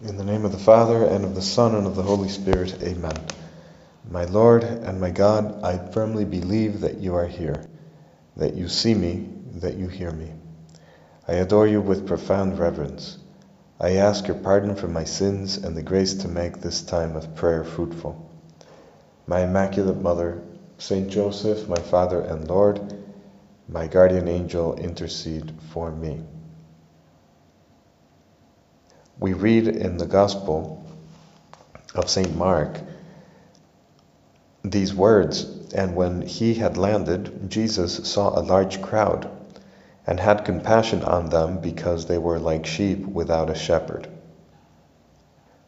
In the name of the Father, and of the Son, and of the Holy Spirit, amen. My Lord and my God, I firmly believe that you are here, that you see me, that you hear me. I adore you with profound reverence. I ask your pardon for my sins and the grace to make this time of prayer fruitful. My Immaculate Mother, Saint Joseph, my Father and Lord, my guardian angel, intercede for me we read in the Gospel of St. Mark these words And when he had landed, Jesus saw a large crowd and had compassion on them because they were like sheep without a shepherd.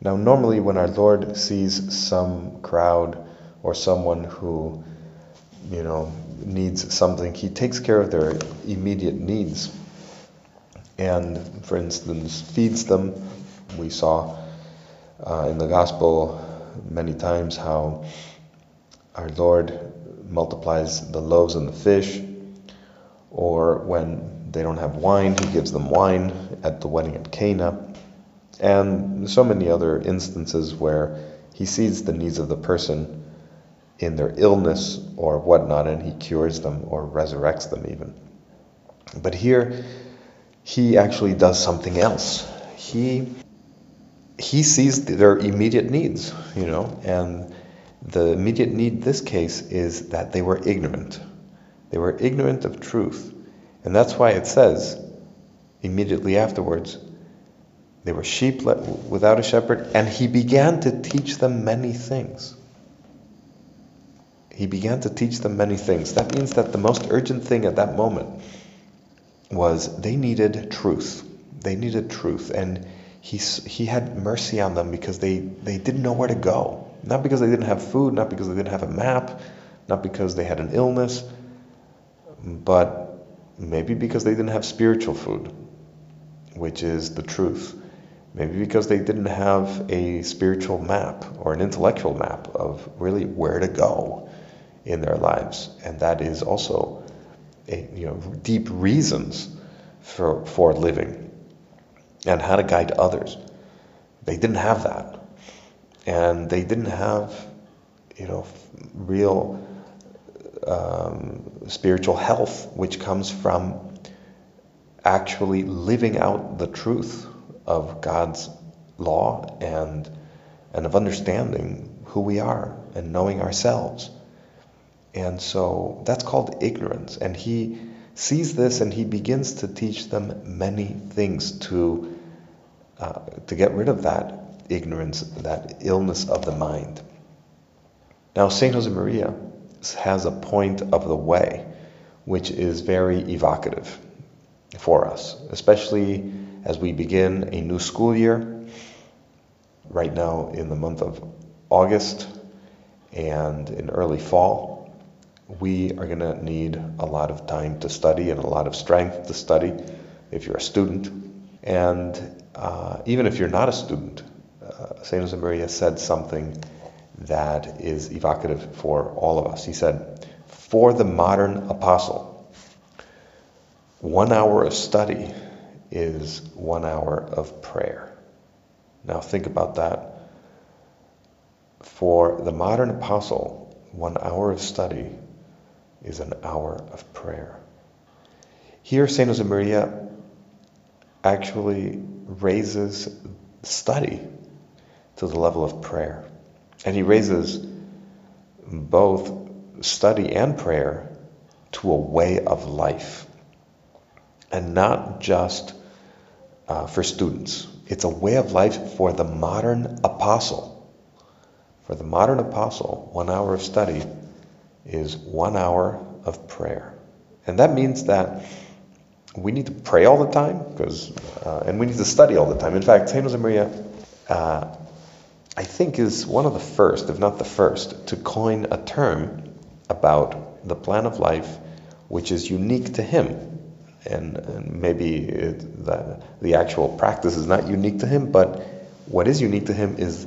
Now, normally, when our Lord sees some crowd or someone who, you know, needs something, he takes care of their immediate needs and, for instance, feeds them we saw uh, in the gospel many times how our Lord multiplies the loaves and the fish, or when they don't have wine, He gives them wine at the wedding at Cana, and so many other instances where He sees the needs of the person in their illness or whatnot, and He cures them or resurrects them even. But here, He actually does something else. He he sees their immediate needs, you know, and the immediate need this case is that they were ignorant. They were ignorant of truth. And that's why it says immediately afterwards, they were sheep without a shepherd, and he began to teach them many things. He began to teach them many things. That means that the most urgent thing at that moment was they needed truth. They needed truth. And he, he had mercy on them because they, they didn't know where to go. Not because they didn't have food, not because they didn't have a map, not because they had an illness, but maybe because they didn't have spiritual food, which is the truth. Maybe because they didn't have a spiritual map or an intellectual map of really where to go in their lives. And that is also a, you know, deep reasons for, for living and how to guide others. They didn't have that. And they didn't have, you know, real um, spiritual health, which comes from actually living out the truth of God's law and, and of understanding who we are and knowing ourselves. And so that's called ignorance. And he sees this and he begins to teach them many things to, uh, to get rid of that ignorance, that illness of the mind. Now, St. Josemaria has a point of the way which is very evocative for us, especially as we begin a new school year right now in the month of August and in early fall we are going to need a lot of time to study and a lot of strength to study if you're a student. And uh, even if you're not a student, uh, St. Josemaria said something that is evocative for all of us. He said, For the modern apostle, one hour of study is one hour of prayer. Now think about that. For the modern apostle, one hour of study is an hour of prayer. Here, St. Josemaria actually raises study to the level of prayer. And he raises both study and prayer to a way of life. And not just uh, for students. It's a way of life for the modern apostle. For the modern apostle, one hour of study is one hour of prayer. And that means that we need to pray all the time, because, uh, and we need to study all the time. In fact, St. Josemaria, uh, I think, is one of the first, if not the first, to coin a term about the plan of life which is unique to him. And, and maybe it, the, the actual practice is not unique to him, but what is unique to him is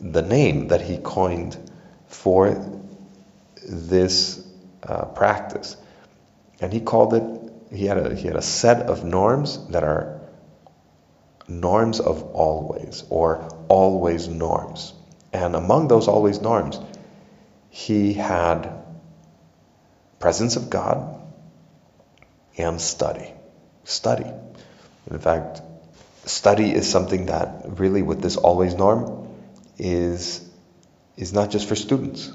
the name that he coined for this uh, practice. And he called it, he had, a, he had a set of norms that are norms of always or always norms. And among those always norms, he had presence of God and study. Study. In fact, study is something that really with this always norm is is not just for students.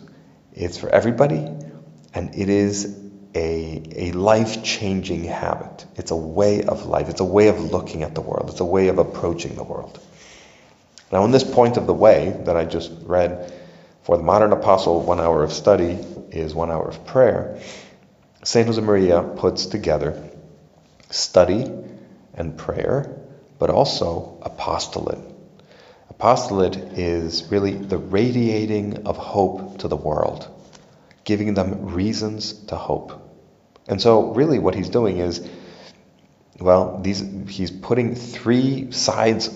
It's for everybody and it is a, a life changing habit. It's a way of life. It's a way of looking at the world. It's a way of approaching the world. Now, in this point of the way that I just read, for the modern apostle, one hour of study is one hour of prayer. St. Josemaria puts together study and prayer, but also apostolate. Apostolate is really the radiating of hope to the world giving them reasons to hope. And so, really, what he's doing is, well, these, he's putting three sides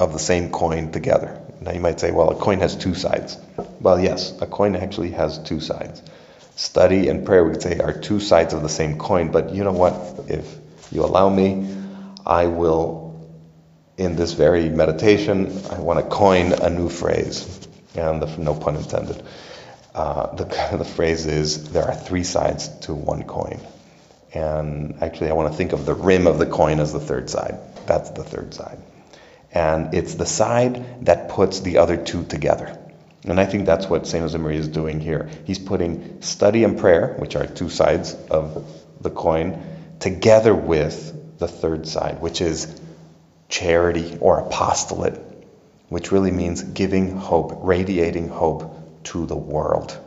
of the same coin together. Now, you might say, well, a coin has two sides. Well, yes, a coin actually has two sides. Study and prayer, we could say, are two sides of the same coin. But you know what? If you allow me, I will, in this very meditation, I want to coin a new phrase. And the, no pun intended uh, the, the phrase is there are three sides to one coin. And actually, I want to think of the rim of the coin as the third side. That's the third side. And it's the side that puts the other two together. And I think that's what St. Josemaria is doing here. He's putting study and prayer, which are two sides of the coin, together with the third side, which is charity or apostolate, which really means giving hope, radiating hope to the world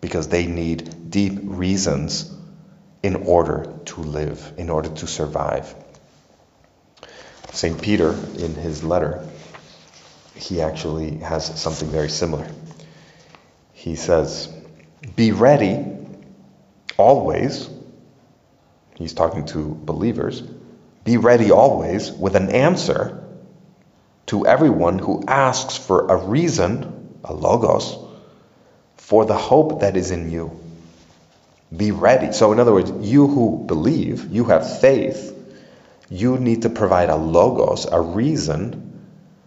because they need deep reasons in order to live, in order to survive. St. Peter, in his letter, he actually has something very similar. He says, Be ready always. He's talking to believers. Be ready always with an answer to everyone who asks for a reason, a logos, for the hope that is in you. Be ready. So, in other words, you who believe, you have faith, you need to provide a logos, a reason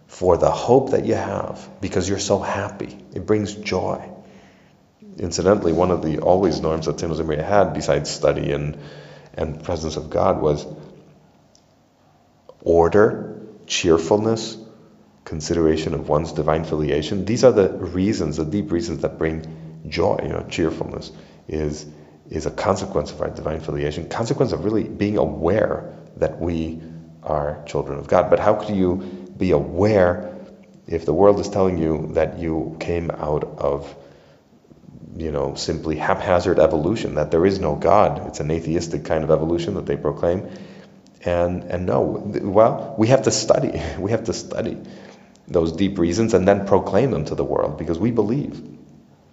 for the hope that you have because you're so happy. It brings joy. Incidentally, one of the always norms that St. Josemaria had, besides study and, and presence of God, was order, cheerfulness, consideration of one's divine filiation. These are the reasons, the deep reasons that bring joy. You know, cheerfulness is is a consequence of our divine filiation, consequence of really being aware that we are children of God. But how could you be aware if the world is telling you that you came out of you know simply haphazard evolution, that there is no God? It's an atheistic kind of evolution that they proclaim. And and no, well, we have to study. We have to study those deep reasons and then proclaim them to the world because we believe.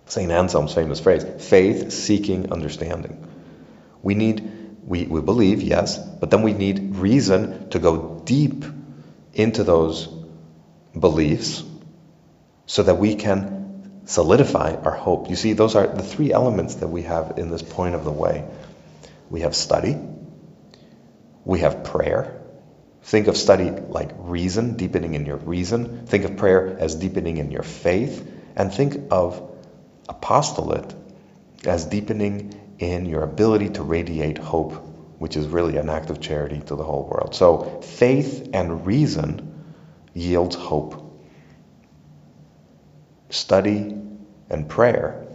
St. Anselm's famous phrase faith seeking understanding. We need, we, we believe, yes, but then we need reason to go deep into those beliefs so that we can solidify our hope. You see, those are the three elements that we have in this point of the way. We have study, we have prayer, Think of study like reason, deepening in your reason. Think of prayer as deepening in your faith. And think of apostolate as deepening in your ability to radiate hope, which is really an act of charity to the whole world. So faith and reason yields hope. Study and prayer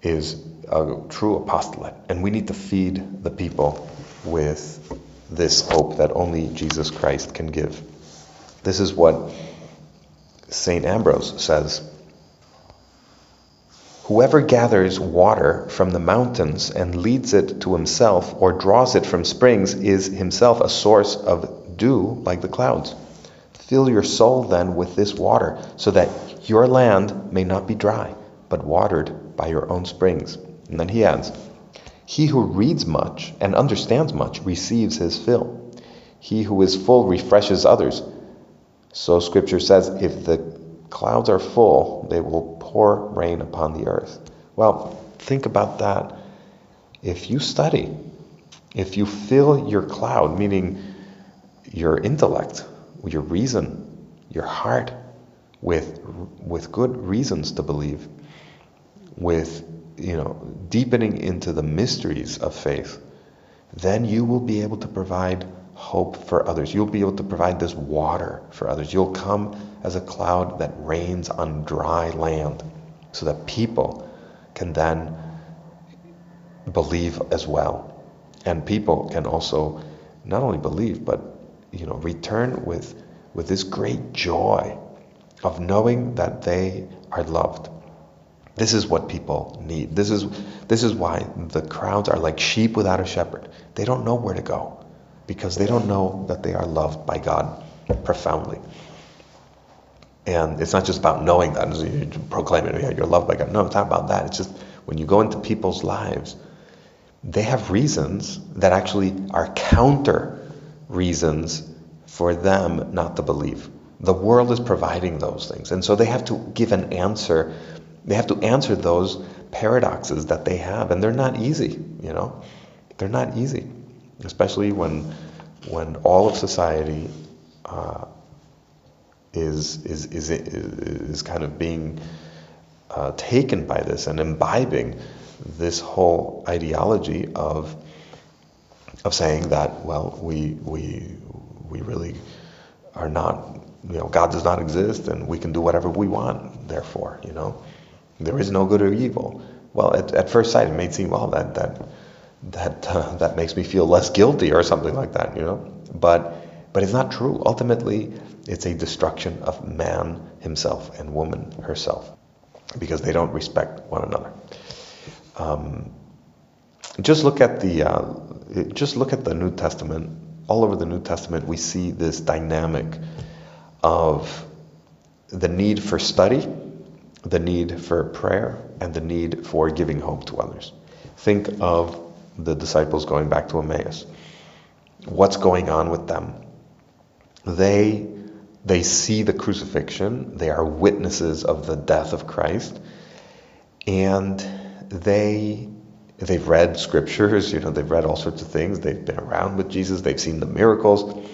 is a true apostolate, and we need to feed the people with this hope that only Jesus Christ can give. This is what St. Ambrose says. Whoever gathers water from the mountains and leads it to himself or draws it from springs is himself a source of dew like the clouds. Fill your soul then with this water, so that your land may not be dry, but watered by your own springs. And then he adds, he who reads much and understands much receives his fill. He who is full refreshes others. So Scripture says, if the clouds are full, they will pour rain upon the earth. Well, think about that. If you study, if you fill your cloud, meaning your intellect, your reason, your heart, with with good reasons to believe, with you know deepening into the mysteries of faith, then you will be able to provide hope for others. You'll be able to provide this water for others. You'll come as a cloud that rains on dry land so that people can then believe as well. And people can also not only believe, but you know, return with with this great joy of knowing that they are loved. This is what people need. This is this is why the crowds are like sheep without a shepherd. They don't know where to go because they don't know that they are loved by God profoundly. And it's not just about knowing that, you proclaim it, yeah, you're loved by God. No, it's not about that. It's just when you go into people's lives, they have reasons that actually are counter reasons for them not to believe. The world is providing those things. And so they have to give an answer. They have to answer those paradoxes that they have. And they're not easy, you know? They're not easy, especially when, when all of society uh, is, is, is, is kind of being uh, taken by this and imbibing this whole ideology of of saying that well we we we really are not you know God does not exist and we can do whatever we want therefore you know there is no good or evil. Well at, at first sight it may seem well that that that uh, that makes me feel less guilty or something like that you know? But but it's not true. Ultimately it's a destruction of man himself and woman herself because they don't respect one another. Um, just look at the uh, just look at the New Testament. All over the New Testament, we see this dynamic of the need for study, the need for prayer, and the need for giving hope to others. Think of the disciples going back to Emmaus. What's going on with them? They they see the crucifixion. They are witnesses of the death of Christ, and they they've read scriptures, you know, they've read all sorts of things, they've been around with Jesus, they've seen the miracles,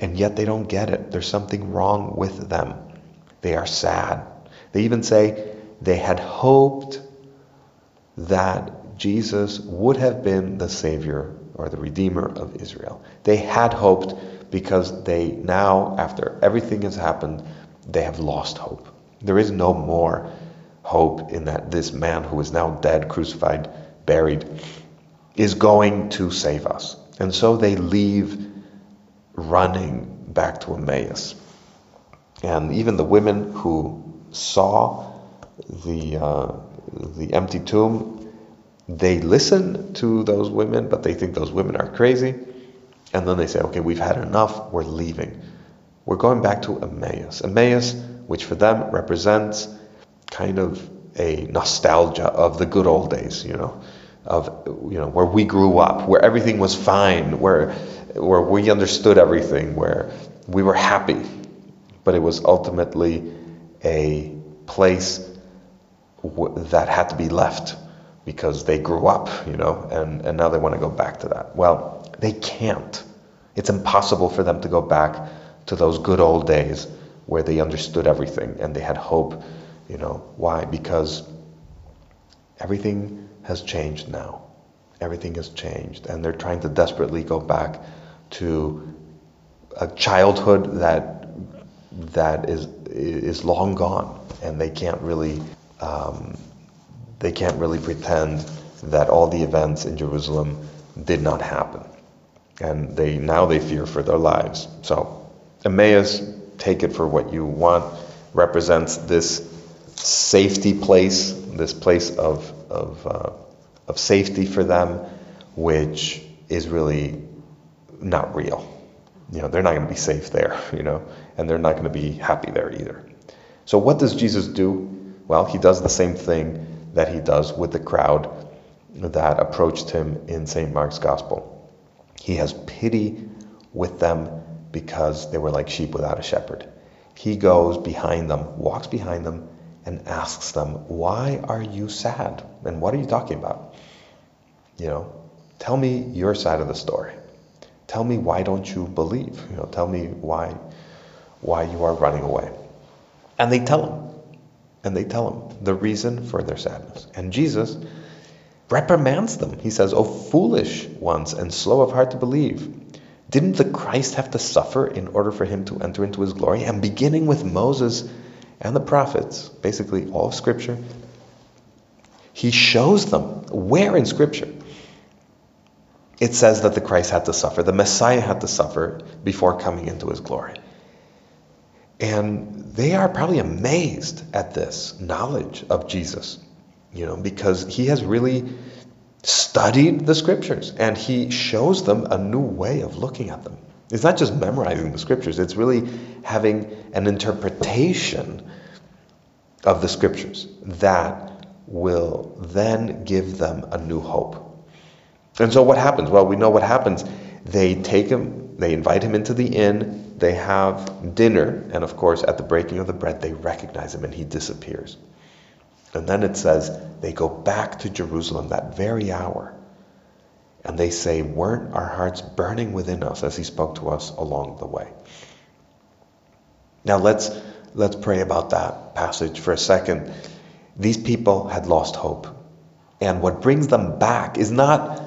and yet they don't get it. There's something wrong with them. They are sad. They even say they had hoped that Jesus would have been the Savior or the Redeemer of Israel. They had hoped because they now, after everything has happened, they have lost hope. There is no more hope in that this man who is now dead, crucified, buried, is going to save us. And so they leave running back to Emmaus. And even the women who saw the, uh, the empty tomb, they listen to those women, but they think those women are crazy. And then they say, okay, we've had enough, we're leaving. We're going back to Emmaus. Emmaus, which for them represents kind of a nostalgia of the good old days, you know, of you know where we grew up, where everything was fine, where where we understood everything, where we were happy, but it was ultimately a place that had to be left because they grew up, you know, and, and now they want to go back to that. Well, they can't. It's impossible for them to go back to those good old days where they understood everything and they had hope you know, why? Because everything has changed now. Everything has changed. And they're trying to desperately go back to a childhood that that is is long gone and they can't really um, they can't really pretend that all the events in Jerusalem did not happen. And they now they fear for their lives. So Emmaus take it for what you want represents this safety place, this place of, of, uh, of safety for them, which is really not real. You know, they're not going to be safe there, you know, and they're not going to be happy there either. So what does Jesus do? Well, he does the same thing that he does with the crowd that approached him in St. Mark's Gospel. He has pity with them because they were like sheep without a shepherd. He goes behind them, walks behind them, and asks them, Why are you sad? And what are you talking about? You know, tell me your side of the story. Tell me why don't you believe? You know, tell me why why you are running away. And they tell him. And they tell him the reason for their sadness. And Jesus reprimands them. He says, O foolish ones and slow of heart to believe. Didn't the Christ have to suffer in order for him to enter into his glory? And beginning with Moses and the prophets, basically all of Scripture, he shows them where in Scripture it says that the Christ had to suffer, the Messiah had to suffer before coming into his glory. And they are probably amazed at this knowledge of Jesus, you know, because he has really studied the scriptures and he shows them a new way of looking at them. It's not just memorizing the scriptures, it's really having an interpretation of the scriptures that will then give them a new hope. And so what happens? Well, we know what happens. They take him, they invite him into the inn, they have dinner, and of course, at the breaking of the bread, they recognize him and he disappears. And then it says they go back to Jerusalem that very hour. And they say, Weren't our hearts burning within us as he spoke to us along the way? Now let's let's pray about that passage for a second. These people had lost hope. And what brings them back is not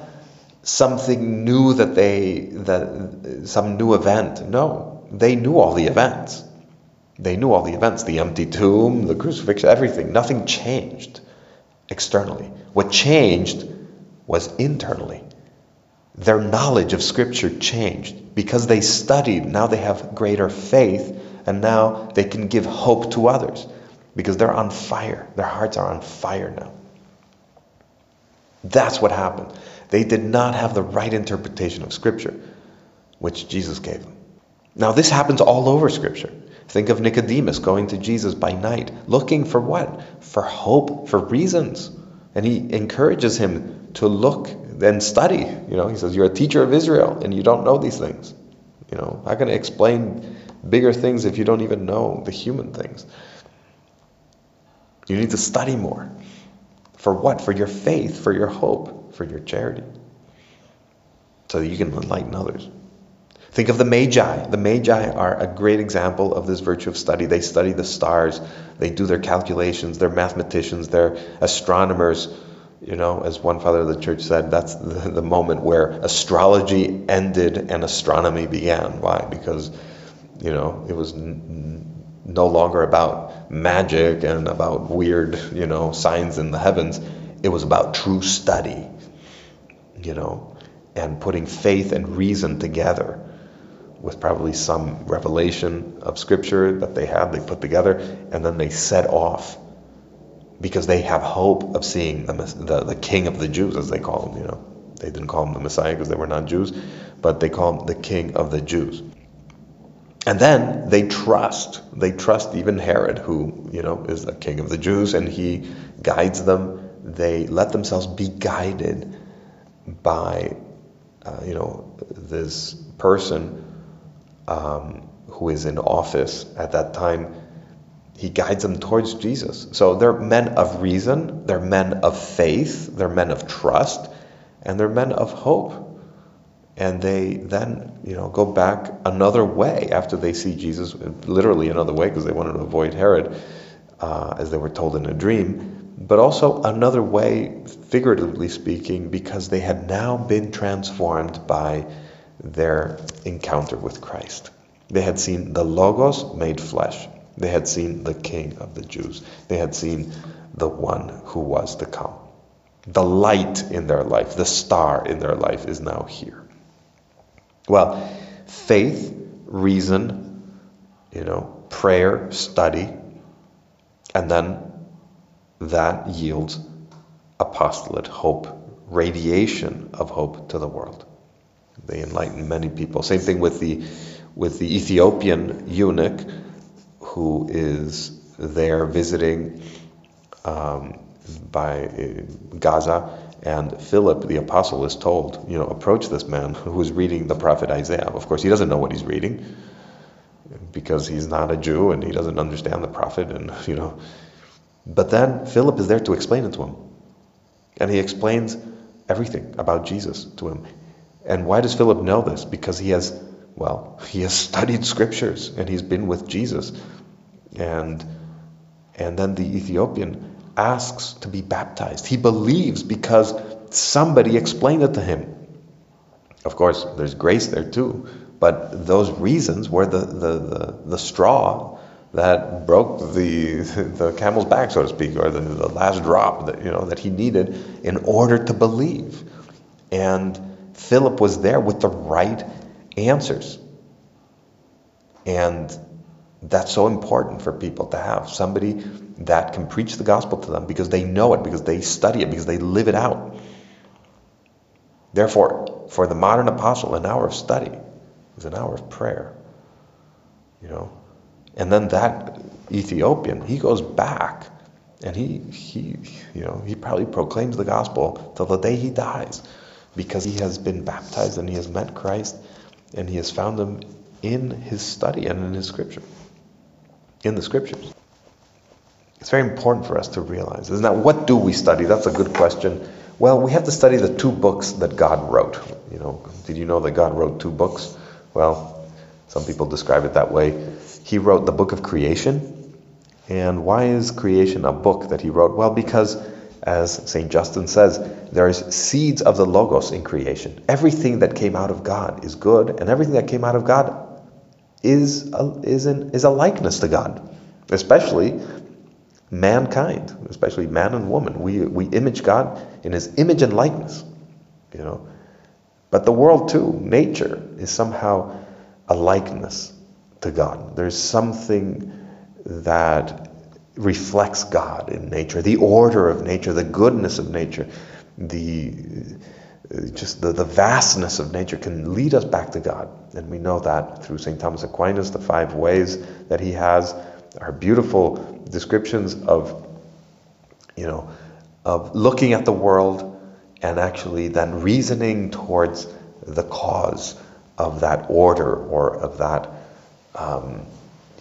something new that they that some new event. No, they knew all the events. They knew all the events the empty tomb, the crucifixion, everything. Nothing changed externally. What changed was internally. Their knowledge of Scripture changed because they studied. Now they have greater faith, and now they can give hope to others because they're on fire. Their hearts are on fire now. That's what happened. They did not have the right interpretation of Scripture, which Jesus gave them. Now, this happens all over Scripture. Think of Nicodemus going to Jesus by night, looking for what? For hope, for reasons. And he encourages him to look and study. You know, he says, You're a teacher of Israel and you don't know these things. You know, how can I explain bigger things if you don't even know the human things? You need to study more. For what? For your faith, for your hope, for your charity. So you can enlighten others. Think of the Magi. The Magi are a great example of this virtue of study. They study the stars, they do their calculations, they're mathematicians, they're astronomers. You know, as one father of the church said, that's the, the moment where astrology ended and astronomy began. Why? Because, you know, it was n- no longer about magic and about weird, you know, signs in the heavens. It was about true study, you know, and putting faith and reason together with probably some revelation of scripture that they had, they put together, and then they set off because they have hope of seeing the, the, the king of the Jews, as they call him. You know, they didn't call him the Messiah because they were not Jews, but they call him the king of the Jews. And then they trust. They trust even Herod, who you know is the king of the Jews, and he guides them. They let themselves be guided by, uh, you know, this person um, who is in office at that time, he guides them towards Jesus. So they're men of reason, they're men of faith, they're men of trust, and they're men of hope. And they then, you know, go back another way after they see Jesus, literally another way because they wanted to avoid Herod, uh, as they were told in a dream, but also another way, figuratively speaking, because they had now been transformed by their encounter with Christ. They had seen the Logos made flesh. They had seen the King of the Jews. They had seen the one who was to come. The light in their life, the star in their life is now here. Well, faith, reason, you know, prayer, study, and then that yields apostolate, hope, radiation of hope to the world. They enlighten many people. Same thing with the with the Ethiopian eunuch who is there visiting um, by uh, Gaza, and Philip the apostle is told, you know, approach this man who is reading the prophet Isaiah. Of course, he doesn't know what he's reading because he's not a Jew and he doesn't understand the prophet, and you know. But then Philip is there to explain it to him, and he explains everything about Jesus to him. And why does Philip know this? Because he has Well, he has studied scriptures and he's been with Jesus. And and then the Ethiopian asks to be baptized. He believes because somebody explained it to him. Of course, there's grace there too, but those reasons were the, the, the, the straw that broke the, the camel's back, so to speak, or the, the last drop that, you know, that he needed in order to believe. And Philip was there with the right answers. And that's so important for people to have somebody that can preach the gospel to them because they know it, because they study it, because they live it out. Therefore, for the modern apostle, an hour of study is an hour of prayer. You know, and then that Ethiopian, he goes back and he, he, you know, he probably proclaims the gospel till the day he dies because he has been baptized and he has met Christ and he has found him in his study and in his scripture, in the scriptures. It's very important for us to realize. Isn't that what do we study? That's a good question. Well, we have to study the two books that God wrote. You know, did you know that God wrote two books? Well, some people describe it that way. He wrote the book of creation. And why is creation a book that he wrote? Well, because as St. Justin says, there's seeds of the Logos in creation. Everything that came out of God is good, and everything that came out of God is a, is, an, is a likeness to God, especially mankind, especially man and woman. We, we image God in his image and likeness, you know. But the world too, nature, is somehow a likeness to God. There's something that reflects God in nature, the order of nature, the goodness of nature, the just the, the vastness of nature can lead us back to God. And we know that through St. Thomas Aquinas, the five ways that he has are beautiful descriptions of, you know, of looking at the world and actually then reasoning towards the cause of that order or of that, um,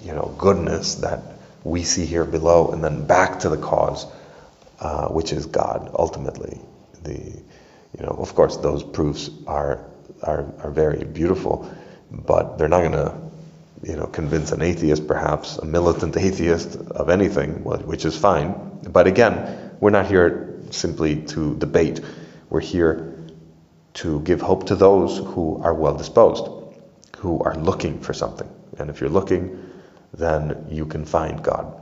you know, goodness that we see here below, and then back to the cause, uh, which is God ultimately. The, you know, of course, those proofs are are, are very beautiful, but they're not going to you know, convince an atheist, perhaps a militant atheist, of anything, which is fine. But again, we're not here simply to debate. We're here to give hope to those who are well disposed, who are looking for something. And if you're looking, then you can find God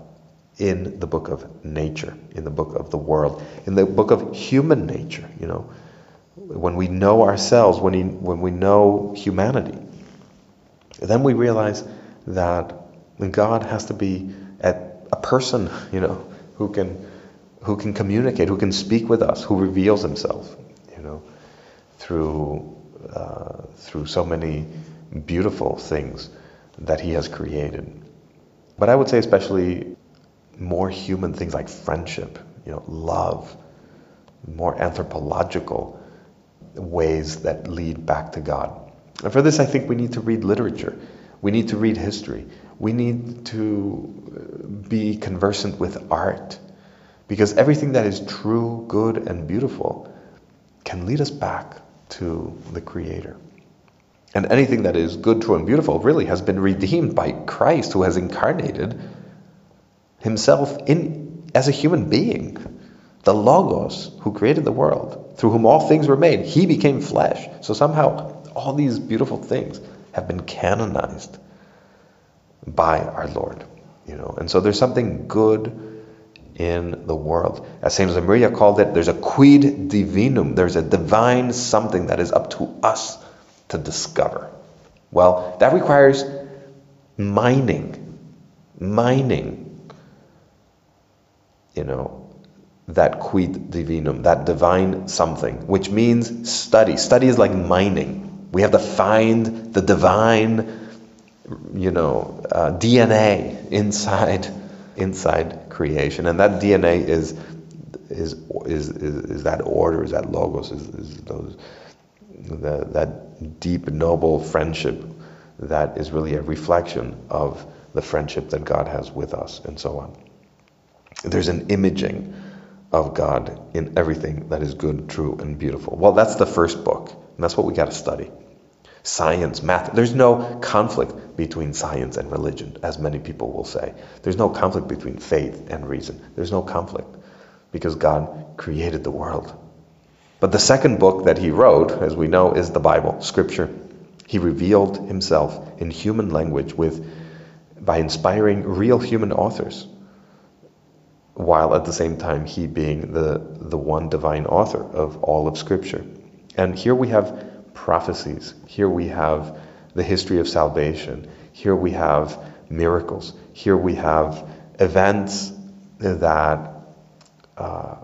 in the book of nature, in the book of the world, in the book of human nature, you know. When we know ourselves, when, we, when we know humanity, then we realize that God has to be a, a person, you know, who can who can communicate, who can speak with us, who reveals himself, you know, through uh, through so many beautiful things that he has created. But I would say especially more human things like friendship, you know, love, more anthropological ways that lead back to God. And for this, I think we need to read literature. We need to read history. We need to uh, be conversant with art. Because everything that is true, good, and beautiful can lead us back to the Creator. And anything that is good, true, and beautiful really has been redeemed by Christ, who has incarnated himself in, as a human being. The Logos, who created the world, through whom all things were made, he became flesh. So somehow all these beautiful things have been canonized by our Lord. You know, and so there's something good in the world. As Saint Maria called it, there's a quid divinum, there's a divine something that is up to us to discover. Well, that requires mining, mining, you know, that quid divinum, that divine something, which means study. Study is like mining. We have to find the divine, you know, uh, DNA inside inside creation, and that DNA is is is is, is that order, is that logos, is, is those the, that deep noble friendship that is really a reflection of the friendship that God has with us, and so on. There's an imaging of God in everything that is good, true, and beautiful. Well, that's the first book, and that's what we got to study. science, math. There's no conflict between science and religion, as many people will say. There's no conflict between faith and reason. There's no conflict because God created the world. But the second book that he wrote, as we know, is the Bible, Scripture. He revealed himself in human language with by inspiring real human authors, while at the same time he being the, the one divine author of all of Scripture. And here we have prophecies, here we have the history of salvation, here we have miracles, here we have events that uh,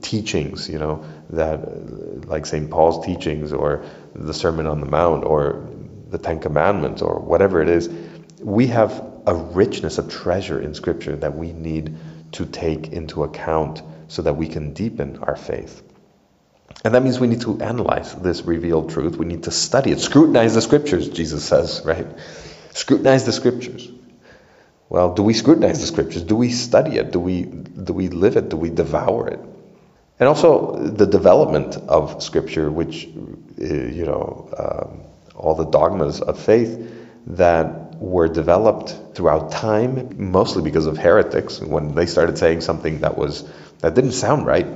teachings, you know, that like St. Paul's teachings or the Sermon on the Mount or the Ten Commandments or whatever it is, we have a richness, a treasure in Scripture that we need to take into account so that we can deepen our faith. And that means we need to analyze this revealed truth. We need to study it. Scrutinize the scriptures, Jesus says, right? Scrutinize the scriptures. Well, do we scrutinize the scriptures? Do we study it? Do we do we live it? Do we devour it? And also the development of scripture, which uh, you know, um, all the dogmas of faith that were developed throughout time, mostly because of heretics. When they started saying something that was that didn't sound right,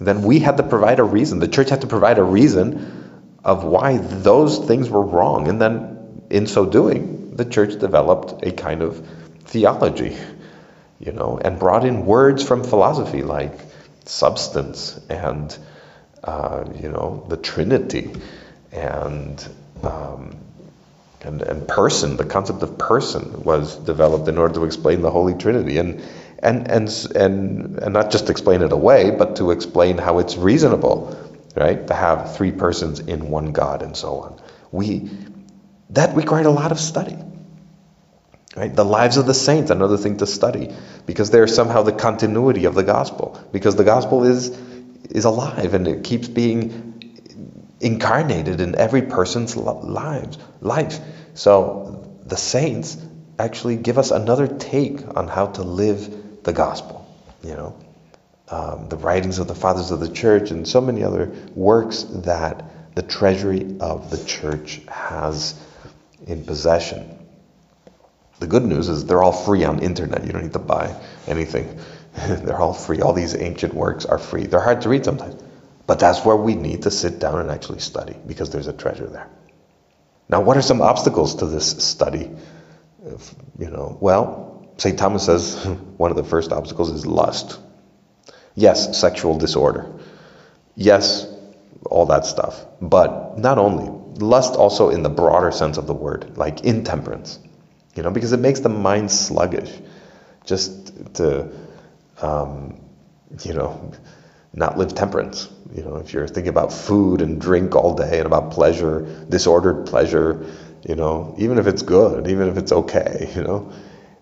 then we had to provide a reason. The church had to provide a reason of why those things were wrong. And then in so doing, the church developed a kind of theology, you know, and brought in words from philosophy like substance and, uh, you know, the Trinity and, um, and, and person. The concept of person was developed in order to explain the Holy Trinity. And and and and and not just explain it away, but to explain how it's reasonable, right? To have three persons in one God and so on. We that required a lot of study. Right? The lives of the saints, another thing to study, because they're somehow the continuity of the gospel. Because the gospel is is alive and it keeps being incarnated in every person's lives life. So the saints actually give us another take on how to live the gospel, you know, um, the writings of the fathers of the church, and so many other works that the treasury of the church has in possession. The good news is they're all free on internet. You don't need to buy anything. they're all free. All these ancient works are free. They're hard to read sometimes. But that's where we need to sit down and actually study because there's a treasure there. Now, what are some obstacles to this study? If, you know, well, St. Thomas says one of the first obstacles is lust. Yes, sexual disorder. Yes, all that stuff. But not only, lust also in the broader sense of the word, like intemperance. You know, because it makes the mind sluggish. Just to, um, you know, not live temperance. You know, if you're thinking about food and drink all day and about pleasure, disordered pleasure, you know, even if it's good, even if it's okay, you know,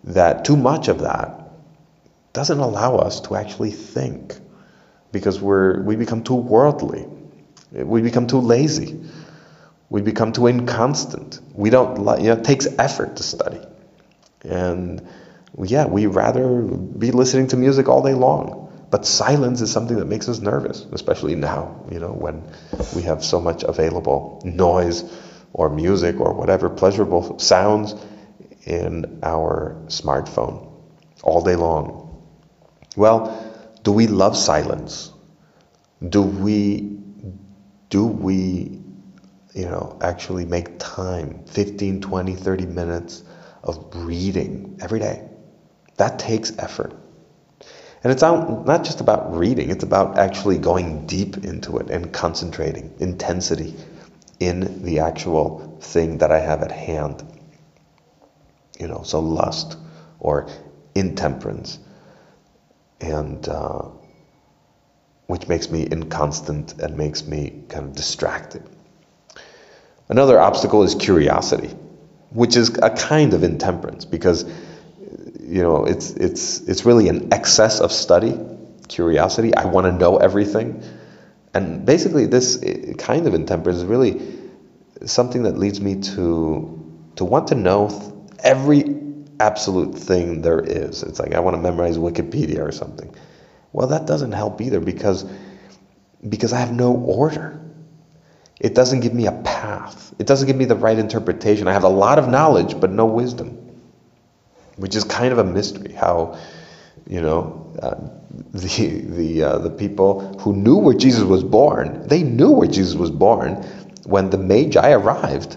that too much of that doesn't allow us to actually think because we're, we become too worldly. We become too lazy. We become too inconstant. We don't, you know, it takes effort to study. And yeah, we rather be listening to music all day long. But silence is something that makes us nervous, especially now, you know, when we have so much available noise or music or whatever pleasurable sounds in our smartphone all day long. Well, do we love silence? Do we do we you know actually make time 15 20 30 minutes of reading every day. That takes effort. And it's not just about reading it's about actually going deep into it and concentrating intensity in the actual thing that i have at hand. You know, so lust or intemperance, and uh, which makes me inconstant and makes me kind of distracted. Another obstacle is curiosity, which is a kind of intemperance because you know it's it's it's really an excess of study, curiosity. I want to know everything, and basically this eh, kind of intemperance is really something that leads me to to want to know every absolute thing there is. It's like I want to memorize Wikipedia or something. Well, that doesn't help either because because I have no order. It doesn't give me a path. It doesn't give me the right interpretation. I have a lot of knowledge, but no wisdom, which is kind of a mystery. How, you know, uh, the the uh, the people who knew where Jesus was born, they knew where Jesus was born when the Magi arrived,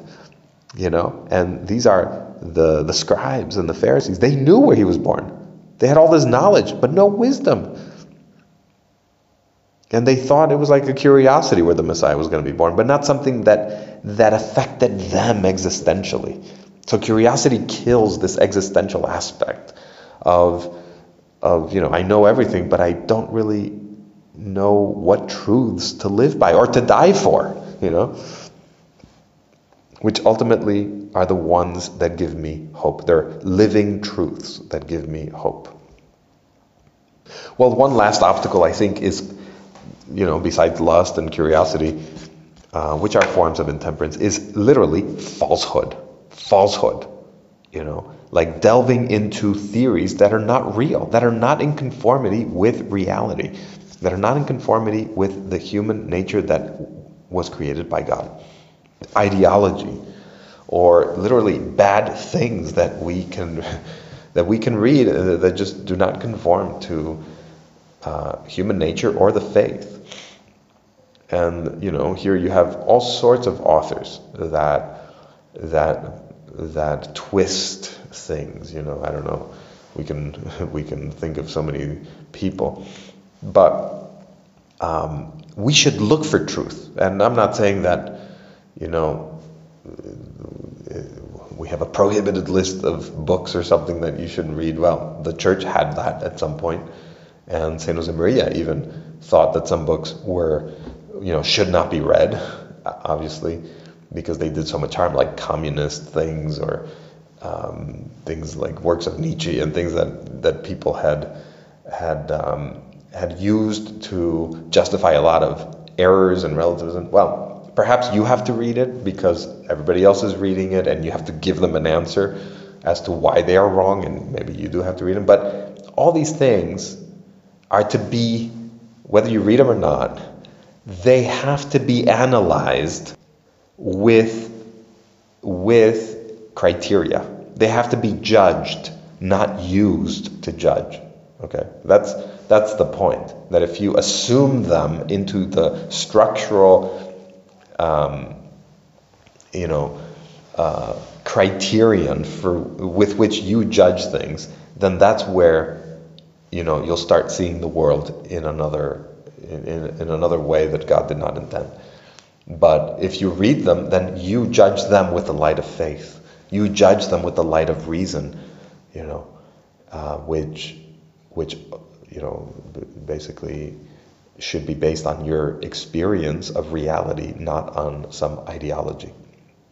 you know, and these are the the scribes and the Pharisees. They knew where he was born. They had all this knowledge, but no wisdom. And they thought it was like a curiosity where the Messiah was going to be born, but not something that, that affected them existentially. So curiosity kills this existential aspect of, of, you know, I know everything, but I don't really know what truths to live by or to die for, you know, which ultimately are the ones that give me hope. They're living truths that give me hope. Well, one last obstacle I think is you know, besides lust and curiosity, uh, which are forms of intemperance, is literally falsehood. Falsehood. You know, like delving into theories that are not real, that are not in conformity with reality, that are not in conformity with the human nature that was created by God. Ideology, or literally bad things that we can that we can read uh, that just do not conform to uh, human nature or the faith. And you know, here you have all sorts of authors that that that twist things. You know, I don't know. We can we can think of so many people, but um, we should look for truth. And I'm not saying that you know we have a prohibited list of books or something that you shouldn't read. Well, the church had that at some point, and Saint Josemaria even thought that some books were you know, should not be read, obviously, because they did so much harm, like communist things or um, things like works of Nietzsche and things that, that people had had um, had used to justify a lot of errors and relativism. Well, perhaps you have to read it because everybody else is reading it, and you have to give them an answer as to why they are wrong, and maybe you do have to read them. But all these things are to be, whether you read them or not, they have to be analyzed with, with criteria. They have to be judged, not used to judge. Okay, that's that's the point. That if you assume them into the structural, um, you know, uh, criterion for with which you judge things, then that's where you know you'll start seeing the world in another in, in, another way that God did not intend. But if you read them, then you judge them with the light of faith. You judge them with the light of reason, you know, uh, which, which, you know, basically should be based on your experience of reality, not on some ideology.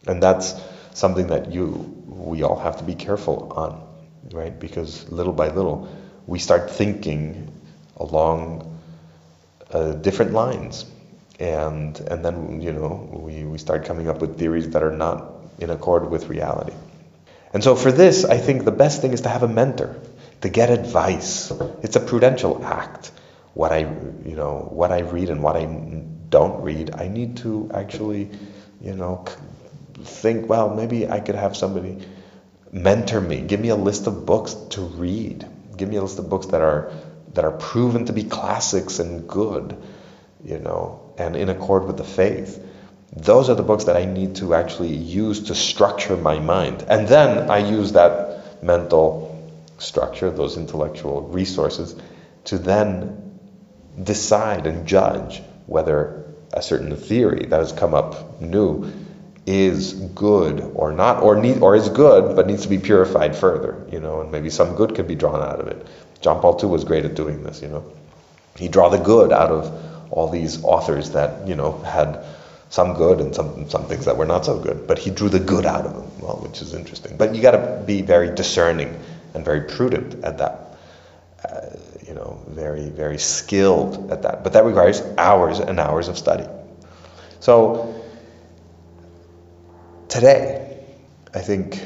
And that's something that you, we all have to be careful on, right? Because little by little, we start thinking along uh, different lines. And, and then, you know, we, we start coming up with theories that are not in accord with reality. And so for this, I think the best thing is to have a mentor, to get advice. It's a prudential act. What I, you know, what I read and what I don't read, I need to actually, you know, think, well, maybe I could have somebody mentor me. Give me a list of books to read. Give me a list of books that are that are proven to be classics and good, you know, and in accord with the faith. Those are the books that I need to actually use to structure my mind. And then I use that mental structure, those intellectual resources, to then decide and judge whether a certain theory that has come up new is good or not, or need, or is good but needs to be purified further, you know, and maybe some good can be drawn out of it. John Paul II was great at doing this, you know. He draw the good out of all these authors that, you know, had some good and some some things that were not so good, but he drew the good out of them, well, which is interesting. But you got to be very discerning and very prudent at that. Uh, you know, very very skilled at that. But that requires hours and hours of study. So today, I think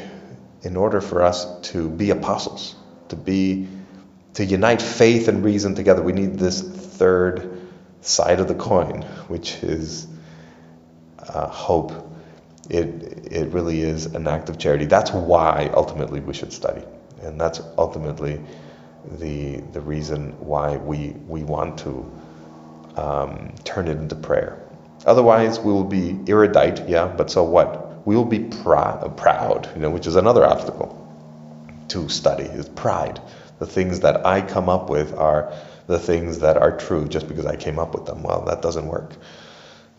in order for us to be apostles, to be to unite faith and reason together, we need this third side of the coin, which is uh, hope, it, it really is an act of charity. That's why ultimately we should study. And that's ultimately the, the reason why we, we want to um, turn it into prayer. Otherwise, we will be erudite, yeah, but so what? We will be pr- proud, you know, which is another obstacle to study, is pride. The things that I come up with are the things that are true just because I came up with them. Well, that doesn't work,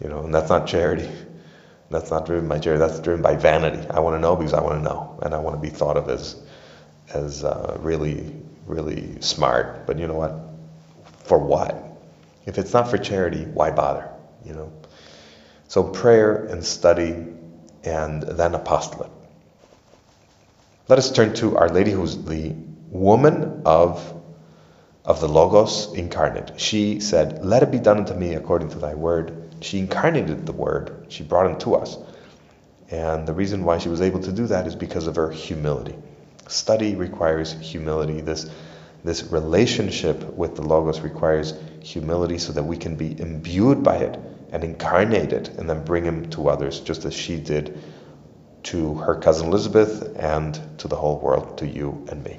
you know, and that's not charity. That's not driven by charity. That's driven by vanity. I want to know because I want to know, and I want to be thought of as as uh, really, really smart. But you know what? For what? If it's not for charity, why bother? You know. So prayer and study, and then apostolate. Let us turn to Our Lady, who's the woman of of the Logos incarnate. She said, "Let it be done unto me according to Thy word." She incarnated the Word. She brought Him to us. And the reason why she was able to do that is because of her humility. Study requires humility. This, this relationship with the Logos requires humility so that we can be imbued by it and incarnate it and then bring Him to others, just as she did to her cousin Elizabeth and to the whole world, to you and me.